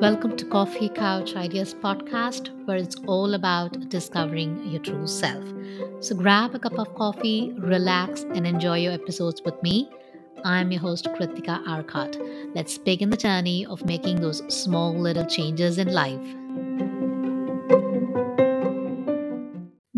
Welcome to Coffee Couch Ideas podcast, where it's all about discovering your true self. So grab a cup of coffee, relax, and enjoy your episodes with me. I'm your host, Kritika Arcot. Let's begin the journey of making those small little changes in life.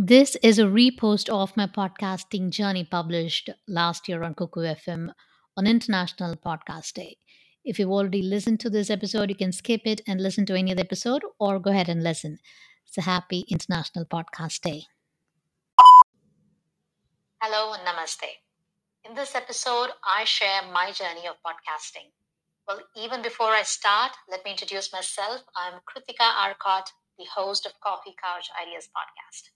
This is a repost of my podcasting journey published last year on Kuku FM on International Podcast Day. If you've already listened to this episode, you can skip it and listen to any other episode or go ahead and listen. It's a happy International Podcast Day. Hello and namaste. In this episode, I share my journey of podcasting. Well, even before I start, let me introduce myself. I'm Kritika Arcot, the host of Coffee Couch Ideas podcast.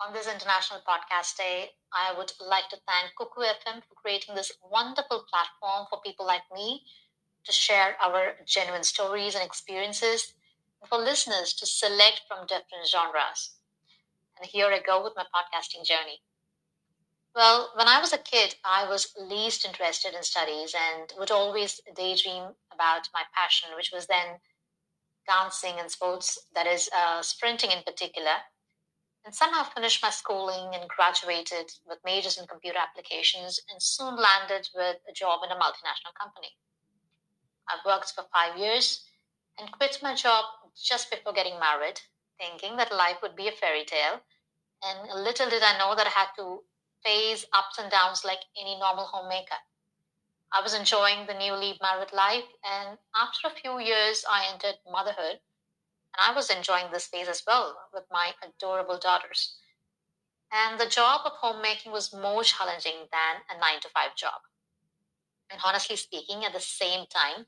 On this International Podcast Day, I would like to thank Kuku FM for creating this wonderful platform for people like me to share our genuine stories and experiences, and for listeners to select from different genres. And here I go with my podcasting journey. Well, when I was a kid, I was least interested in studies and would always daydream about my passion, which was then dancing and sports, that is, uh, sprinting in particular. And somehow finished my schooling and graduated with majors in computer applications and soon landed with a job in a multinational company. I worked for five years and quit my job just before getting married, thinking that life would be a fairy tale. And little did I know that I had to face ups and downs like any normal homemaker. I was enjoying the newly married life, and after a few years, I entered motherhood, and I was enjoying this phase as well with my adorable daughters. And the job of homemaking was more challenging than a nine to five job. And honestly speaking, at the same time,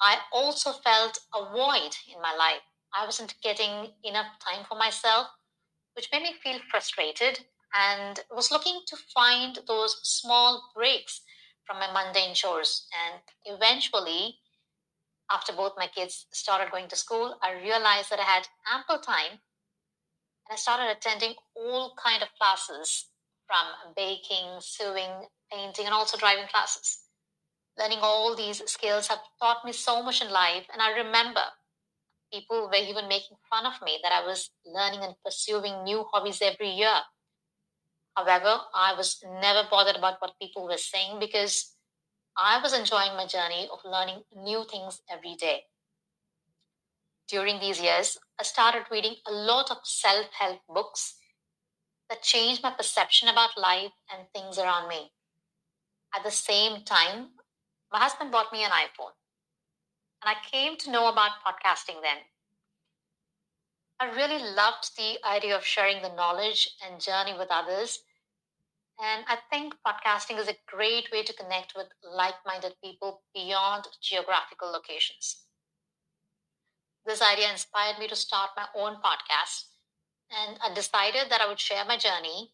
I also felt a void in my life. I wasn't getting enough time for myself, which made me feel frustrated and was looking to find those small breaks from my mundane chores. And eventually, after both my kids started going to school, I realized that I had ample time and I started attending all kind of classes from baking, sewing, painting, and also driving classes learning all these skills have taught me so much in life. And I remember people were even making fun of me that I was learning and pursuing new hobbies every year. However, I was never bothered about what people were saying because I was enjoying my journey of learning new things every day. During these years, I started reading a lot of self help books that changed my perception about life and things around me. At the same time, my husband bought me an iPhone. And I came to know about podcasting then. I really loved the idea of sharing the knowledge and journey with others. And I think podcasting is a great way to connect with like minded people beyond geographical locations. This idea inspired me to start my own podcast. And I decided that I would share my journey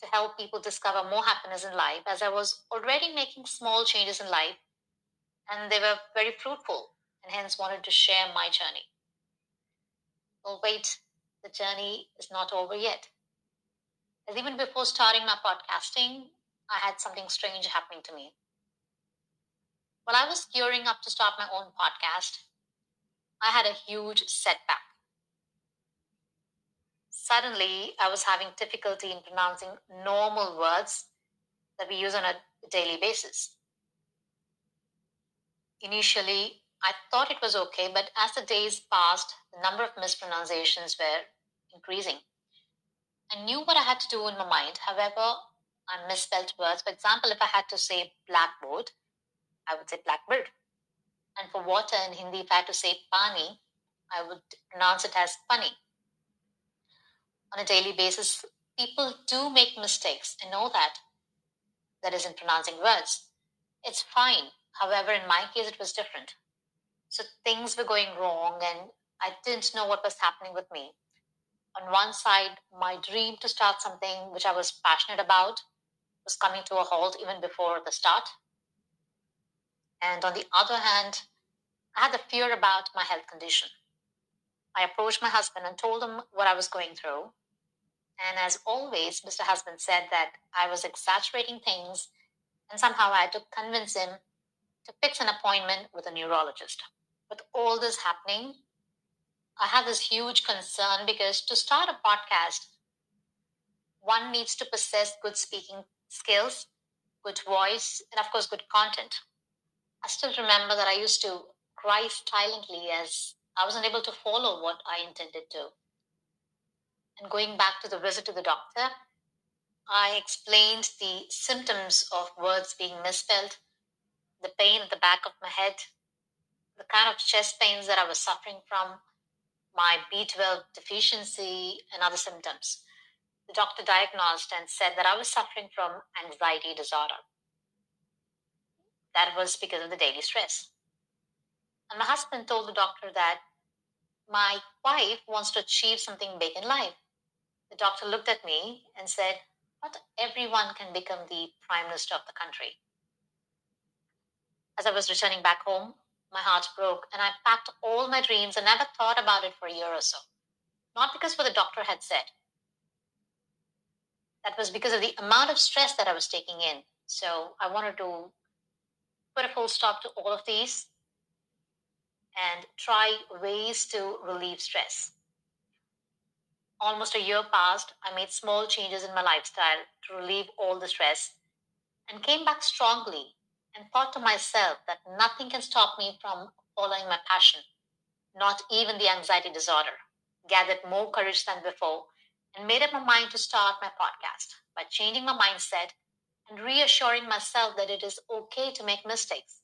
to help people discover more happiness in life as I was already making small changes in life and they were very fruitful and hence wanted to share my journey. Well, wait, the journey is not over yet. As even before starting my podcasting, I had something strange happening to me. While I was gearing up to start my own podcast, I had a huge setback. Suddenly, I was having difficulty in pronouncing normal words that we use on a daily basis. Initially, I thought it was okay, but as the days passed, the number of mispronunciations were increasing. I knew what I had to do in my mind. However, I misspelled words. For example, if I had to say blackboard, I would say blackbird. And for water in Hindi, if I had to say pani, I would pronounce it as pani. On a daily basis, people do make mistakes. I know that. That is in pronouncing words. It's fine. However, in my case, it was different. So things were going wrong, and I didn't know what was happening with me. On one side, my dream to start something which I was passionate about was coming to a halt even before the start. And on the other hand, I had the fear about my health condition. I approached my husband and told him what I was going through. And as always, Mr. Husband said that I was exaggerating things And somehow I had to convince him to fix an appointment with a neurologist. With all this happening, I have this huge concern because to start a podcast, one needs to possess good speaking skills, good voice, and of course, good content. I still remember that I used to cry silently as I wasn't able to follow what I intended to. And going back to the visit to the doctor, I explained the symptoms of words being misspelled, the pain at the back of my head, the kind of chest pains that I was suffering from, my B12 deficiency, and other symptoms. The doctor diagnosed and said that I was suffering from anxiety disorder. That was because of the daily stress. And my husband told the doctor that my wife wants to achieve something big in life. The doctor looked at me and said, Not everyone can become the prime minister of the country. As I was returning back home, my heart broke and I packed all my dreams and never thought about it for a year or so. Not because what the doctor had said. That was because of the amount of stress that I was taking in. So I wanted to put a full stop to all of these and try ways to relieve stress. Almost a year passed, I made small changes in my lifestyle to relieve all the stress and came back strongly and thought to myself that nothing can stop me from following my passion, not even the anxiety disorder. Gathered more courage than before and made up my mind to start my podcast by changing my mindset and reassuring myself that it is okay to make mistakes.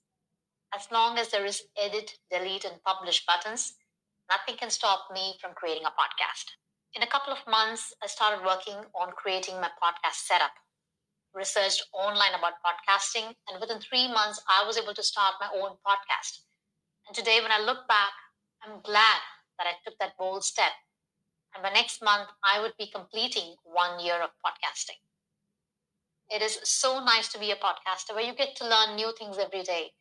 As long as there is edit, delete, and publish buttons, nothing can stop me from creating a podcast. In a couple of months, I started working on creating my podcast setup researched online about podcasting, and within three months, I was able to start my own podcast. And today, when I look back, I'm glad that I took that bold step. And by next month, I would be completing one year of podcasting. It is so nice to be a podcaster where you get to learn new things every day.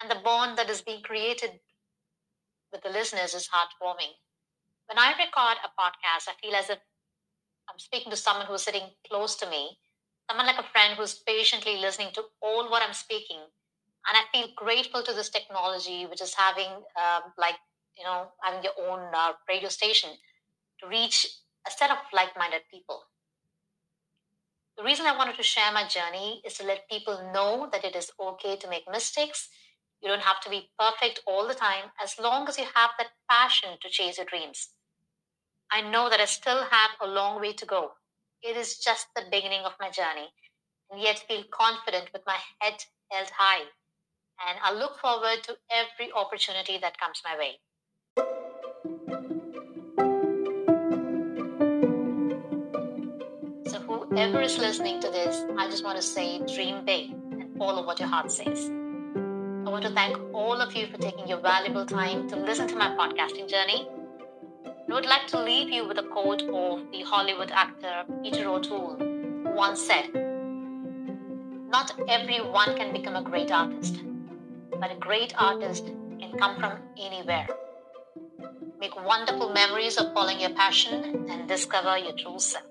And the bond that is being created with the listeners is heartwarming. When I record a podcast, I feel as if I'm speaking to someone who's sitting close to me someone like a friend who's patiently listening to all what I'm speaking. And I feel grateful to this technology, which is having, um, like, you know, having your own uh, radio station to reach a set of like minded people. The reason I wanted to share my journey is to let people know that it is okay to make mistakes. You don't have to be perfect all the time as long as you have that passion to chase your dreams. I know that I still have a long way to go, it is just the beginning of my journey, and yet feel confident with my head held high. And I look forward to every opportunity that comes my way. So, whoever is listening to this, I just want to say dream big and follow what your heart says. I want to thank all of you for taking your valuable time to listen to my podcasting journey I would like to leave you with a quote of the Hollywood actor Peter O'Toole, who once said, Not everyone can become a great artist, but a great artist can come from anywhere. Make wonderful memories of following your passion and discover your true self.